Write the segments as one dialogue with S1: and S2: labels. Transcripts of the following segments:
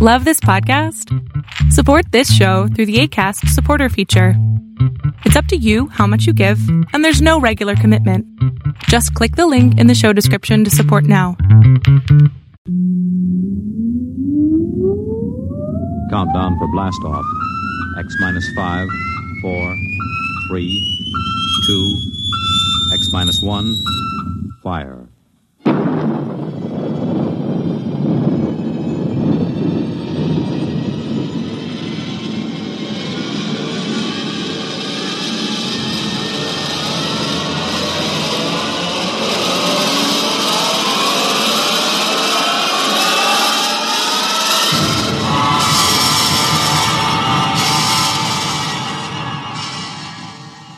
S1: Love this podcast? Support this show through the ACAST supporter feature. It's up to you how much you give, and there's no regular commitment. Just click the link in the show description to support now.
S2: Countdown for blast off. X minus five, four, three, two, X minus one, fire.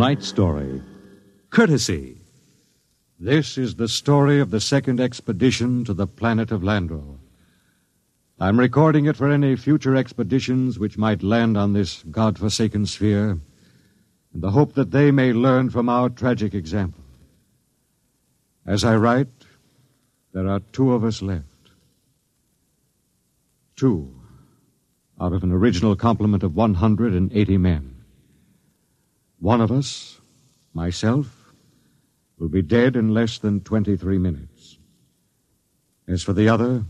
S2: Tonight's story Courtesy.
S3: This is the story of the second expedition to the planet of Landro. I'm recording it for any future expeditions which might land on this God-forsaken sphere, in the hope that they may learn from our tragic example. As I write, there are two of us left. Two out of an original complement of 180 men. One of us, myself, will be dead in less than 23 minutes. As for the other,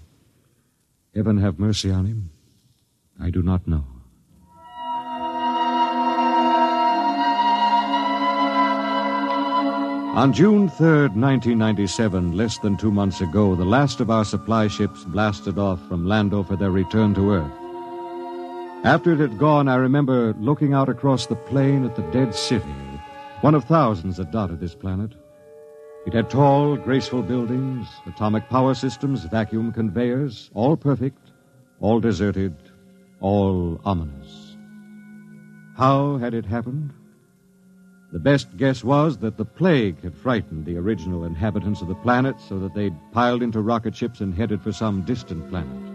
S3: heaven have mercy on him, I do not know. On June 3rd, 1997, less than two months ago, the last of our supply ships blasted off from Landro for their return to Earth. After it had gone, I remember looking out across the plain at the dead city, one of thousands that dotted this planet. It had tall, graceful buildings, atomic power systems, vacuum conveyors, all perfect, all deserted, all ominous. How had it happened? The best guess was that the plague had frightened the original inhabitants of the planet so that they'd piled into rocket ships and headed for some distant planet.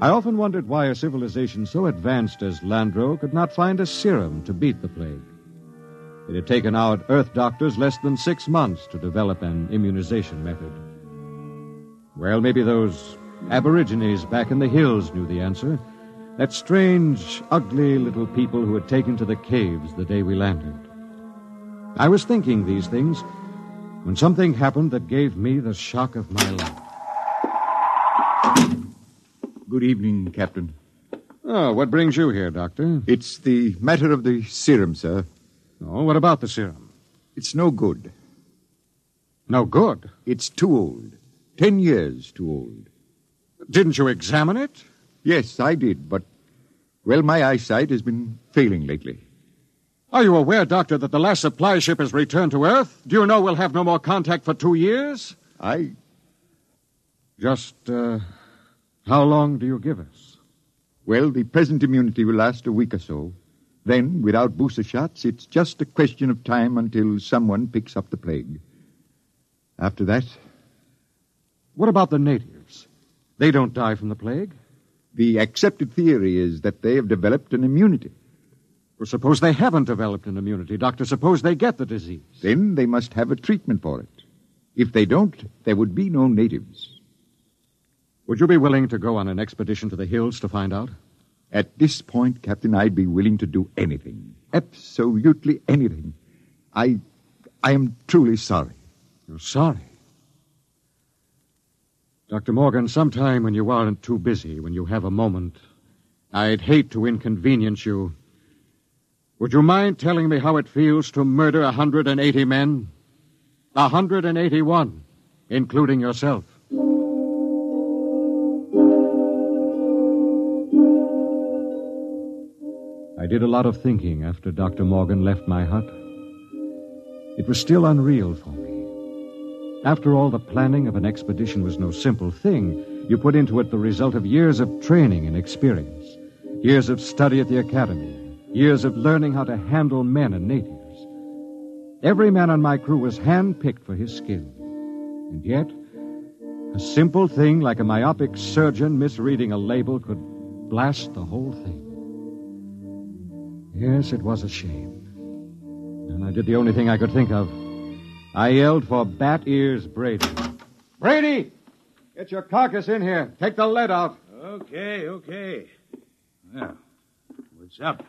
S3: I often wondered why a civilization so advanced as Landro could not find a serum to beat the plague. It had taken our Earth doctors less than six months to develop an immunization method. Well, maybe those aborigines back in the hills knew the answer. That strange, ugly little people who had taken to the caves the day we landed. I was thinking these things when something happened that gave me the shock of my life.
S4: Good evening, Captain.
S3: Oh, what brings you here, Doctor?
S4: It's the matter of the serum, sir.
S3: Oh, what about the serum?
S4: It's no good.
S3: No good.
S4: It's too old. Ten years too old.
S3: Didn't you examine it?
S4: Yes, I did, but, well, my eyesight has been failing lately.
S3: Are you aware, Doctor, that the last supply ship has returned to Earth? Do you know we'll have no more contact for two years?
S4: I.
S3: Just, uh, how long do you give us?
S4: Well, the present immunity will last a week or so. Then, without booster shots, it's just a question of time until someone picks up the plague. After that,
S3: What about the natives? They don't die from the plague.
S4: the accepted theory is that they have developed an immunity.
S3: Or suppose they haven't developed an immunity, Doctor. Suppose they get the disease.
S4: Then they must have a treatment for it. If they don't, there would be no natives.
S3: Would you be willing to go on an expedition to the hills to find out?
S4: At this point, Captain, I'd be willing to do anything. Absolutely anything. I. I am truly sorry.
S3: You're sorry. Dr. Morgan, sometime when you aren't too busy, when you have a moment, I'd hate to inconvenience you. Would you mind telling me how it feels to murder a 180 men? A 181, including yourself. Did a lot of thinking after Dr. Morgan left my hut. It was still unreal for me. After all, the planning of an expedition was no simple thing. You put into it the result of years of training and experience, years of study at the academy, years of learning how to handle men and natives. Every man on my crew was handpicked for his skill. And yet, a simple thing like a myopic surgeon misreading a label could blast the whole thing. Yes, it was a shame. And I did the only thing I could think of. I yelled for Bat Ears Brady. Brady! Get your carcass in here. Take the lead out.
S5: Okay, okay. Well, what's up?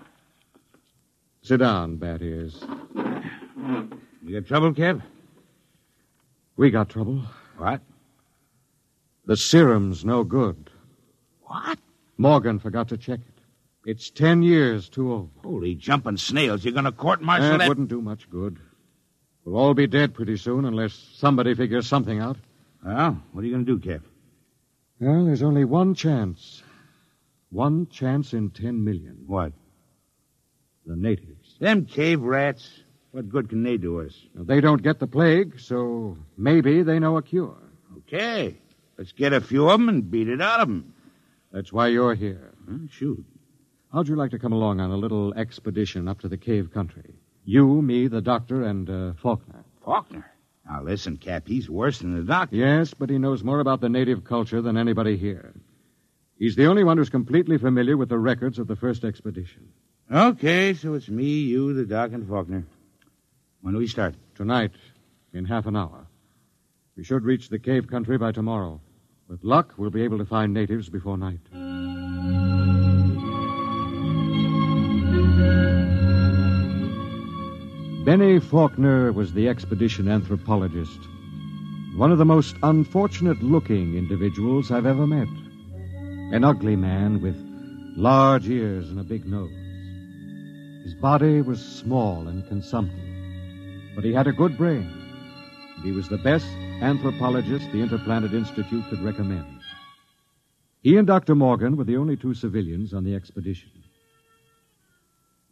S3: Sit down, Bat Ears.
S5: You got trouble, Kev?
S3: We got trouble.
S5: What?
S3: The serum's no good.
S5: What?
S3: Morgan forgot to check it. It's ten years too old.
S5: Holy jumping snails. You're going to court martial
S3: That
S5: that?
S3: wouldn't do much good. We'll all be dead pretty soon unless somebody figures something out.
S5: Well, what are you going to do, Kev?
S3: Well, there's only one chance. One chance in ten million.
S5: What?
S3: The natives.
S5: Them cave rats. What good can they do us?
S3: Now, they don't get the plague, so maybe they know a cure.
S5: Okay. Let's get a few of them and beat it out of them.
S3: That's why you're here.
S5: shoot.
S3: How'd you like to come along on a little expedition up to the cave country? You, me, the doctor, and uh, Faulkner.
S5: Faulkner. Now, listen, Cap, he's worse than the doctor.
S3: Yes, but he knows more about the native culture than anybody here. He's the only one who's completely familiar with the records of the first expedition.
S5: Okay, so it's me, you, the doc, and Faulkner. When do we start?
S3: Tonight, in half an hour. We should reach the cave country by tomorrow. With luck, we'll be able to find natives before night. Benny Faulkner was the expedition anthropologist. One of the most unfortunate looking individuals I've ever met. An ugly man with large ears and a big nose. His body was small and consumptive, but he had a good brain. He was the best anthropologist the Interplanet Institute could recommend. He and Dr. Morgan were the only two civilians on the expedition.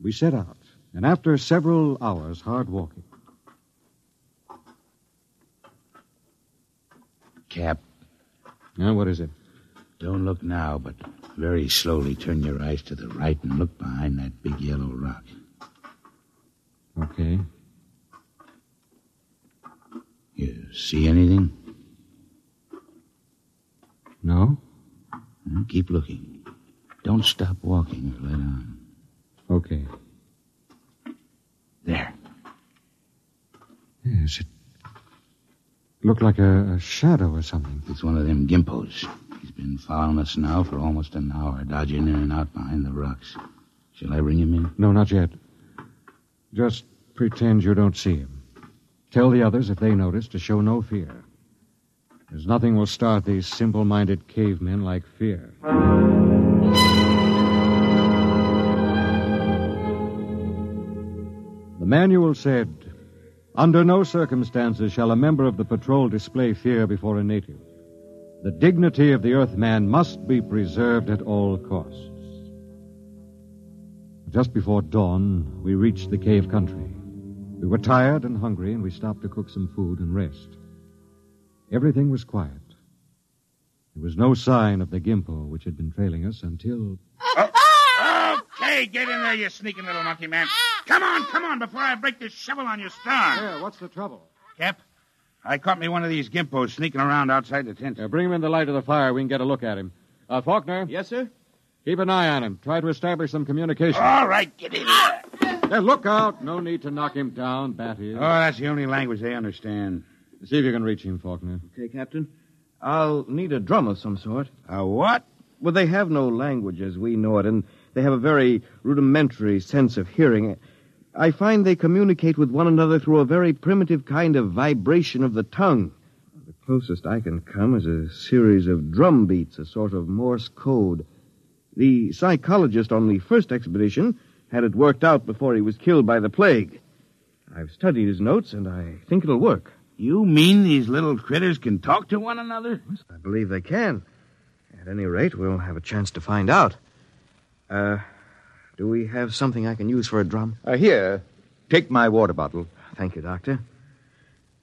S3: We set out, and after several hours hard walking,
S5: Cap,
S3: now what is it?
S5: don't look now, but very slowly turn your eyes to the right and look behind that big yellow rock.
S3: Okay.
S5: You see anything?
S3: No?
S5: Hmm, keep looking. Don't stop walking or let on.
S3: Okay.
S5: There.
S3: Yes, it looked like a, a shadow or something.
S5: It's one of them gimpos. He's been following us now for almost an hour, dodging in and out behind the rocks. Shall I bring him in?
S3: No, not yet. Just pretend you don't see him. Tell the others if they notice to show no fear. There's nothing will start these simple minded cavemen like fear. The manual said Under no circumstances shall a member of the patrol display fear before a native. The dignity of the Earthman must be preserved at all costs. Just before dawn, we reached the cave country. We were tired and hungry, and we stopped to cook some food and rest. Everything was quiet. There was no sign of the Gimpo which had been trailing us until. Oh.
S5: oh okay, get in there, you sneaking little monkey man. Come on, come on, before I break this shovel on your star.
S3: Yeah, what's the trouble?
S5: Cap, I caught me one of these gimpos sneaking around outside the tent.
S3: Uh, bring him in the light of the fire. We can get a look at him. Uh, Faulkner?
S6: Yes, sir?
S3: Keep an eye on him. Try to establish some communication.
S5: All right, get in there.
S3: Hey, look out. No need to knock him down, Bat
S5: Oh, that's the only language they understand.
S3: See if you can reach him, Faulkner.
S6: Okay, Captain. I'll need a drum of some sort.
S5: A what?
S6: Well, they have no language as we know it, and they have a very rudimentary sense of hearing. I find they communicate with one another through a very primitive kind of vibration of the tongue. The closest I can come is a series of drum beats, a sort of Morse code. The psychologist on the first expedition had it worked out before he was killed by the plague. I've studied his notes, and I think it'll work.
S5: You mean these little critters can talk to one another?
S6: I believe they can. At any rate, we'll have a chance to find out. Uh, do we have something I can use for a drum?
S4: Uh, here, take my water bottle.
S6: Thank you, Doctor.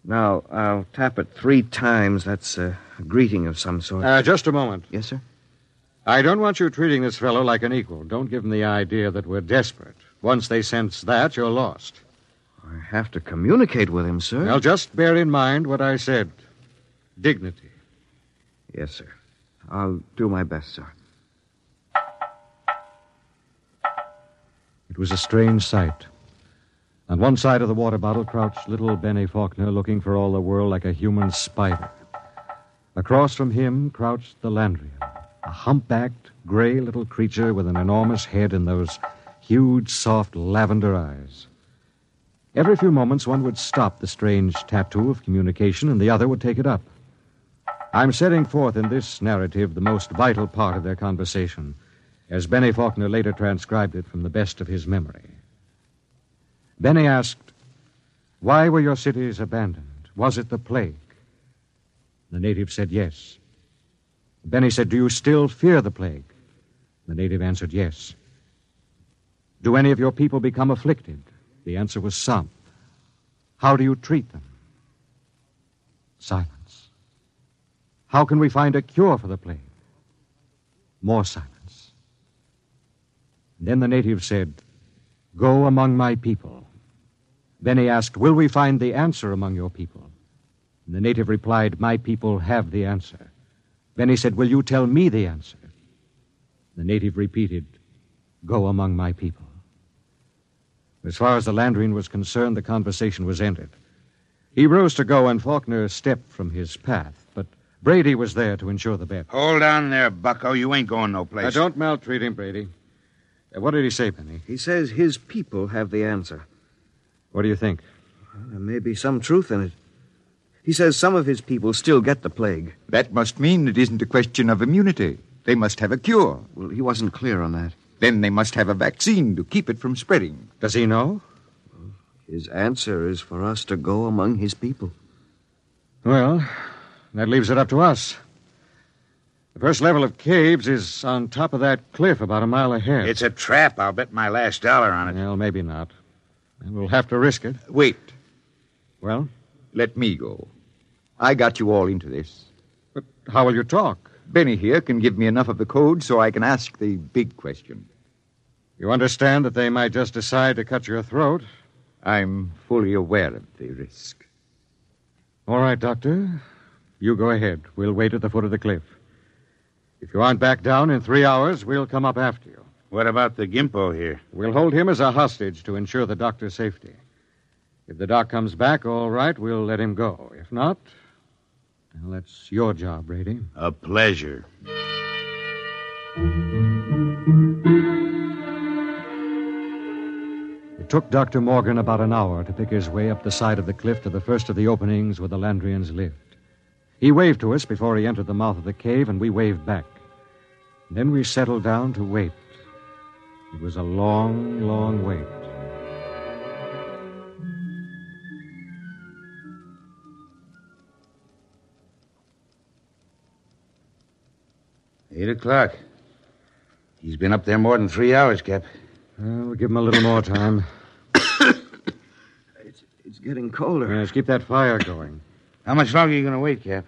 S6: Now, I'll tap it three times. That's a greeting of some sort.
S3: Uh, just a moment.
S6: yes, sir?
S3: I don't want you treating this fellow like an equal. Don't give him the idea that we're desperate. Once they sense that, you're lost.
S6: I have to communicate with him, sir.
S3: Now, just bear in mind what I said dignity.
S6: Yes, sir. I'll do my best, sir.
S3: It was a strange sight. On one side of the water bottle crouched little Benny Faulkner, looking for all the world like a human spider. Across from him crouched the Landrian, a humpbacked, gray little creature with an enormous head and those huge, soft lavender eyes. Every few moments, one would stop the strange tattoo of communication, and the other would take it up. I'm setting forth in this narrative the most vital part of their conversation, as Benny Faulkner later transcribed it from the best of his memory. Benny asked, Why were your cities abandoned? Was it the plague? The native said yes. Benny said, Do you still fear the plague? The native answered yes. Do any of your people become afflicted? The answer was some. How do you treat them? Silence. How can we find a cure for the plague? More silence. Then the native said, Go among my people. Then he asked, Will we find the answer among your people? And the native replied, My people have the answer. Then he said, Will you tell me the answer? The native repeated, Go among my people. As far as the Landrian was concerned, the conversation was ended. He rose to go, and Faulkner stepped from his path, but Brady was there to ensure the bet.
S5: Hold on there, bucko. You ain't going no place.
S3: Now, don't maltreat him, Brady. Uh, what did he say, Benny?
S6: He says his people have the answer.
S3: What do you think?
S6: There may be some truth in it. He says some of his people still get the plague.
S4: That must mean it isn't a question of immunity. They must have a cure.
S6: Well, he wasn't clear on that.
S4: Then they must have a vaccine to keep it from spreading.
S3: Does he know?
S6: His answer is for us to go among his people.
S3: Well, that leaves it up to us. The first level of caves is on top of that cliff about a mile ahead.
S5: It's a trap. I'll bet my last dollar on it.
S3: Well, maybe not. And we'll have to risk it.
S4: Wait.
S3: Well,
S4: Let me go. I got you all into this.
S3: but how will you talk?
S4: Benny here can give me enough of the code so I can ask the big question.
S3: You understand that they might just decide to cut your throat.
S4: I'm fully aware of the risk.
S3: All right, Doctor. You go ahead. We'll wait at the foot of the cliff. If you aren't back down in three hours, we'll come up after you.
S5: What about the Gimpo here?
S3: We'll hold him as a hostage to ensure the doctor's safety. If the doc comes back, all right, we'll let him go. If not, well, that's your job, Brady.
S5: A pleasure.
S3: It took Dr. Morgan about an hour to pick his way up the side of the cliff to the first of the openings where the Landrians lived. He waved to us before he entered the mouth of the cave, and we waved back. Then we settled down to wait. It was a long, long wait.
S5: Eight o'clock. He's been up there more than three hours, Cap.
S3: Well, we'll give him a little more time.
S6: It's getting colder.
S3: Yes, keep that fire going.
S5: How much longer are you going to wait, Cap?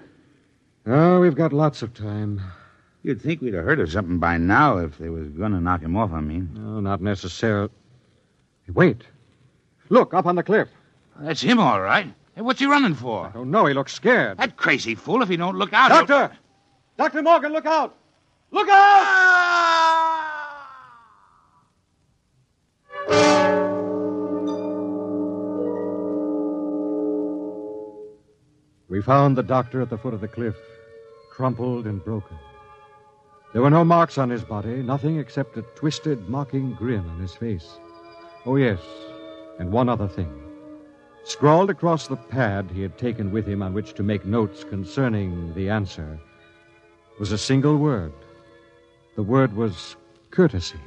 S3: Oh, we've got lots of time.
S5: You'd think we'd have heard of something by now if they was going to knock him off, I mean.
S3: No, not necessarily. Wait. Look, up on the cliff.
S5: That's him, all right. Hey, what's he running for?
S3: Oh, no, he looks scared.
S5: That crazy fool, if he don't look out... he'll-
S3: Doctor! Dr. Morgan, look out! Look out! Ah! We found the doctor at the foot of the cliff, crumpled and broken. There were no marks on his body, nothing except a twisted, mocking grin on his face. Oh, yes, and one other thing. Scrawled across the pad he had taken with him on which to make notes concerning the answer was a single word. The word was courtesy.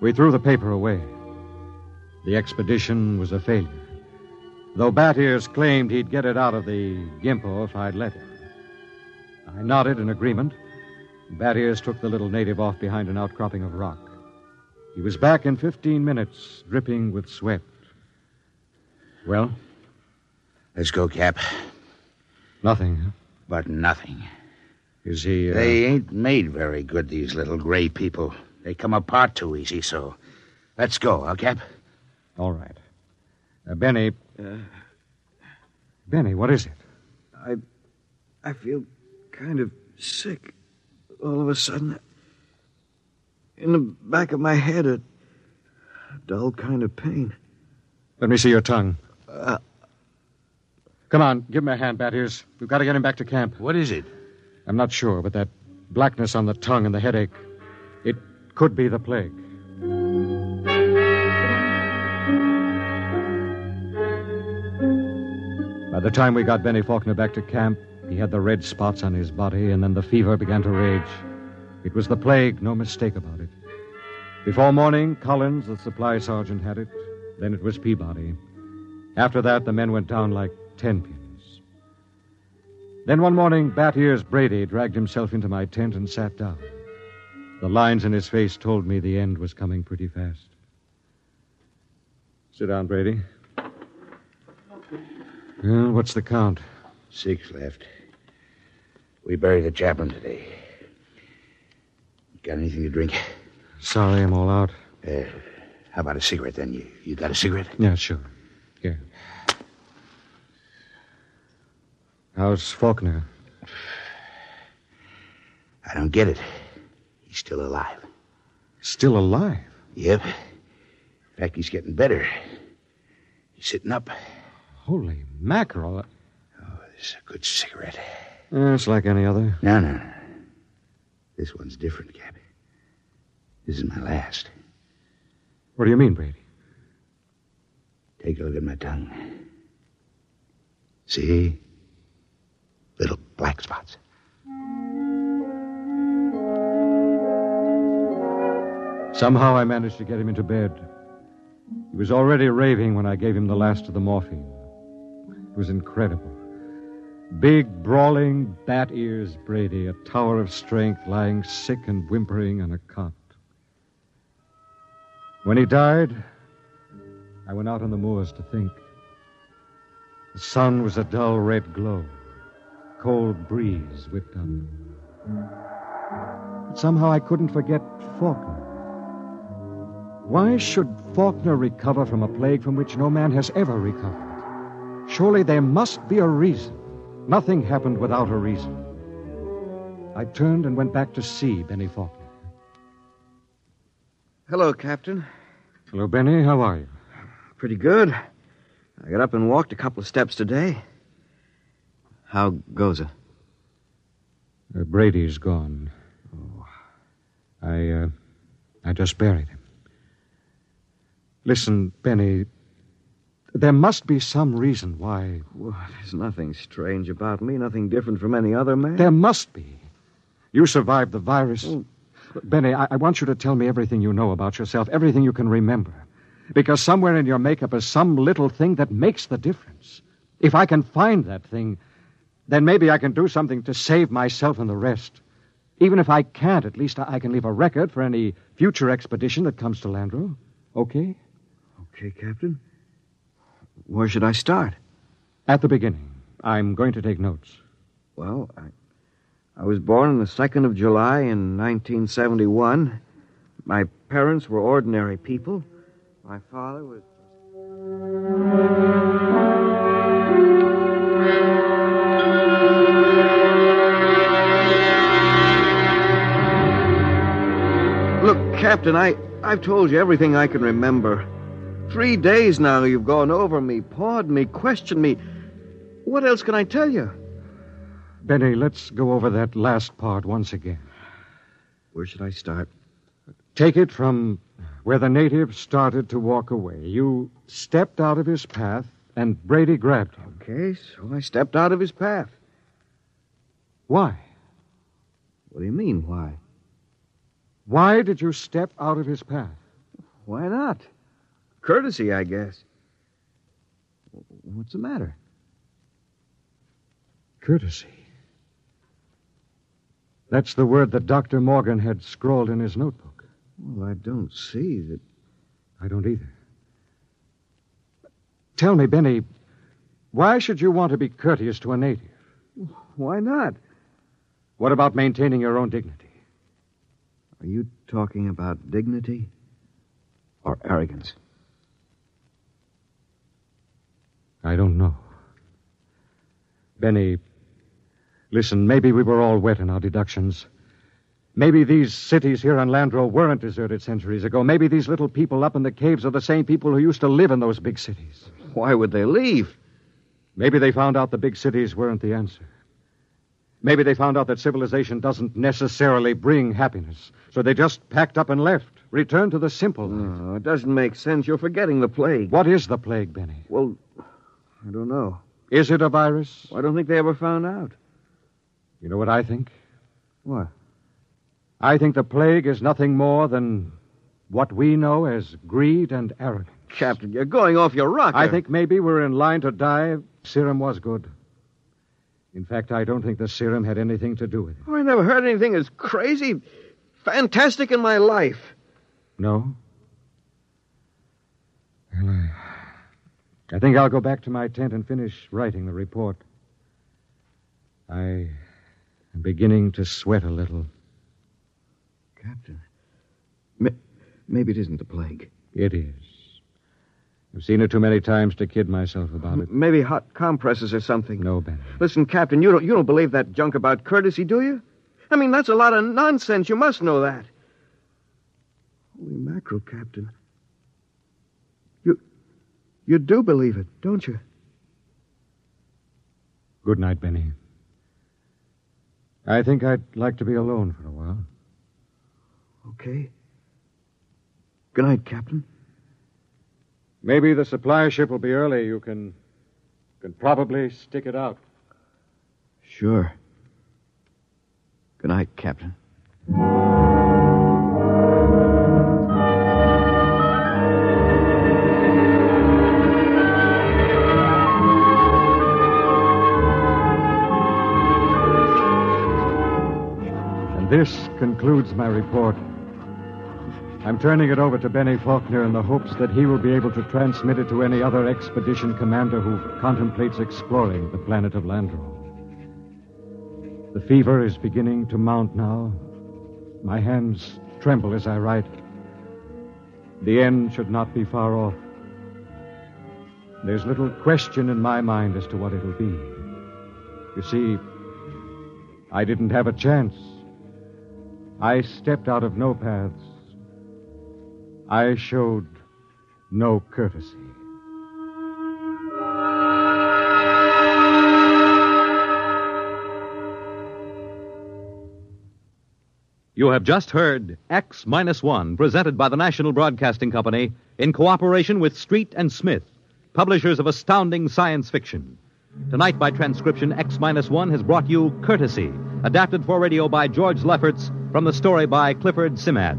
S3: We threw the paper away. The expedition was a failure. Though Bat Ears claimed he'd get it out of the Gimpo if I'd let him. I nodded in agreement. Bat Ears took the little native off behind an outcropping of rock. He was back in 15 minutes, dripping with sweat. Well,
S5: Let's go, Cap.
S3: Nothing, huh?
S5: But nothing.
S3: Is he. Uh...
S5: They ain't made very good, these little gray people. They come apart too easy, so. Let's go, huh, Cap?
S3: All right. Uh, Benny. Uh... Benny, what is it?
S6: I. I feel kind of sick. All of a sudden. In the back of my head, a, a dull kind of pain.
S3: Let me see your tongue.
S6: Uh,
S3: Come on, give him a hand, Bat Ears. We've got to get him back to camp.
S5: What is it?
S3: I'm not sure, but that blackness on the tongue and the headache, it could be the plague. By the time we got Benny Faulkner back to camp, he had the red spots on his body, and then the fever began to rage. It was the plague, no mistake about it. Before morning, Collins, the supply sergeant, had it. Then it was Peabody. After that, the men went down like ten pins. Then one morning, Bat Ears Brady dragged himself into my tent and sat down. The lines in his face told me the end was coming pretty fast. Sit down, Brady. Well, what's the count?
S5: Six left. We buried the chaplain today. Got anything to drink?
S3: Sorry, I'm all out.
S5: Uh, how about a cigarette then? You, you got a cigarette?
S3: Yeah, sure. Here. How's Faulkner?
S5: I don't get it. He's still alive.
S3: Still alive?
S5: Yep. In fact, he's getting better. He's sitting up.
S3: Holy mackerel.
S5: Oh, this is a good cigarette.
S3: Uh, it's like any other.
S5: No, no, no. This one's different, Cap. This is my last.
S3: What do you mean, Brady?
S5: Take a look at my tongue. See? Little black spots.
S3: Somehow I managed to get him into bed. He was already raving when I gave him the last of the morphine. It was incredible. Big, brawling, bat ears Brady, a tower of strength, lying sick and whimpering on a cot. When he died, I went out on the moors to think. The sun was a dull red glow. Cold breeze whipped up. But somehow I couldn't forget Faulkner. Why should Faulkner recover from a plague from which no man has ever recovered? Surely there must be a reason. Nothing happened without a reason. I turned and went back to see Benny Faulkner.
S6: Hello, Captain.
S3: Hello, Benny. How are you?
S6: Pretty good. I got up and walked a couple of steps today. How goes it?
S3: Uh, Brady's gone. Oh. I, uh, I just buried him. Listen, Benny, there must be some reason why.
S6: Well, there's nothing strange about me, nothing different from any other man.
S3: There must be. You survived the virus. Oh. Benny, I-, I want you to tell me everything you know about yourself, everything you can remember. Because somewhere in your makeup is some little thing that makes the difference. If I can find that thing, then maybe I can do something to save myself and the rest. Even if I can't, at least I can leave a record for any future expedition that comes to Landro. Okay?
S6: Okay, Captain. Where should I start?
S3: At the beginning. I'm going to take notes.
S6: Well, I, I was born on the 2nd of July in 1971. My parents were ordinary people. My father was. Look, Captain, I, I've told you everything I can remember. Three days now you've gone over me, pawed me, questioned me. What else can I tell you?
S3: Benny, let's go over that last part once again.
S6: Where should I start?
S3: Take it from where the native started to walk away. You stepped out of his path, and Brady grabbed him.
S6: Okay, so I stepped out of his path.
S3: Why?
S6: What do you mean, why?
S3: Why did you step out of his path?
S6: Why not? Courtesy, I guess. What's the matter?
S3: Courtesy. That's the word that Dr. Morgan had scrawled in his notebook.
S6: Well, I don't see that.
S3: I don't either. Tell me, Benny, Why should you want to be courteous to a native?
S6: Why not?
S3: What about maintaining your own dignity?
S6: Are you talking about dignity or arrogance?
S3: I don't know. Benny, listen, maybe we were all wet in our deductions. Maybe these cities here on Landro weren't deserted centuries ago. Maybe these little people up in the caves are the same people who used to live in those big cities.
S6: Why would they leave?
S3: Maybe they found out the big cities weren't the answer. Maybe they found out that civilization doesn't necessarily bring happiness. So they just packed up and left, returned to the simple life.
S6: No, it doesn't make sense. You're forgetting the plague.
S3: What is the plague, Benny?
S6: Well, I don't know.
S3: Is it a virus?
S6: I don't think they ever found out.
S3: You know what I think?
S6: What?
S3: I think the plague is nothing more than what we know as greed and arrogance.
S6: Captain, you're going off your rocker.
S3: I think maybe we're in line to die. Serum was good. In fact, I don't think the serum had anything to do with it.
S6: Oh, I never heard anything as crazy, fantastic in my life.
S3: No? Well, I, I think I'll go back to my tent and finish writing the report. I am beginning to sweat a little.
S6: Captain, ma- maybe it isn't the plague.
S3: It is. I've seen it too many times to kid myself about it.
S6: Maybe hot compresses or something.
S3: No, Benny.
S6: Listen, Captain, you don't you don't believe that junk about courtesy, do you? I mean, that's a lot of nonsense. You must know that. Holy mackerel, Captain. You do believe it, don't you?
S3: Good night, Benny. I think I'd like to be alone for a while.
S6: Okay. Good night, Captain.
S3: Maybe the supply ship will be early. You can can probably stick it out.
S6: Sure. Good night, Captain.
S3: This concludes my report. I'm turning it over to Benny Faulkner in the hopes that he will be able to transmit it to any other expedition commander who contemplates exploring the planet of Landro. The fever is beginning to mount now. My hands tremble as I write. The end should not be far off. There's little question in my mind as to what it'll be. You see, I didn't have a chance. I stepped out of no paths. I showed no courtesy.
S2: You have just heard X Minus One, presented by the National Broadcasting Company in cooperation with Street and Smith, publishers of astounding science fiction. Tonight, by transcription, X Minus One has brought you Courtesy, adapted for radio by George Lefferts from the story by Clifford Simak.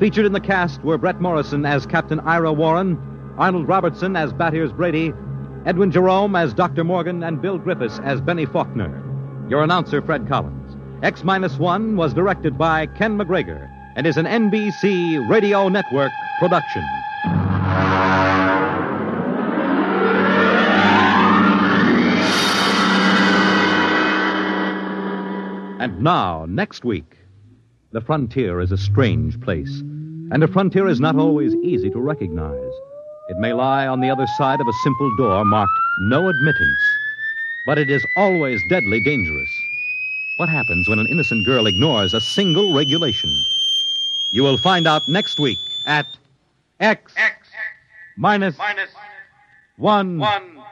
S2: Featured in the cast were Bret Morrison as Captain Ira Warren, Arnold Robertson as Bat-Ears Brady, Edwin Jerome as Dr. Morgan, and Bill Griffiths as Benny Faulkner. Your announcer, Fred Collyer. X Minus One was directed by Ken McGregor and is an NBC Radio Network production. And now, next week, the frontier is a strange place, and a frontier is not always easy to recognize. It may lie on the other side of a simple door marked No Admittance, but it is always deadly dangerous. What happens when an innocent girl ignores a single regulation? You will find out next week at X,
S7: X
S2: minus,
S7: minus
S2: one.
S7: one.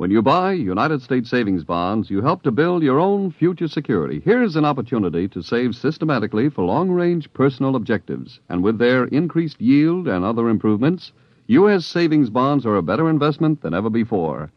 S8: When you buy United States savings bonds, you help to build your own future security. Here's an opportunity to save systematically for long range personal objectives. And with their increased yield and other improvements, U.S. savings bonds are a better investment than ever before.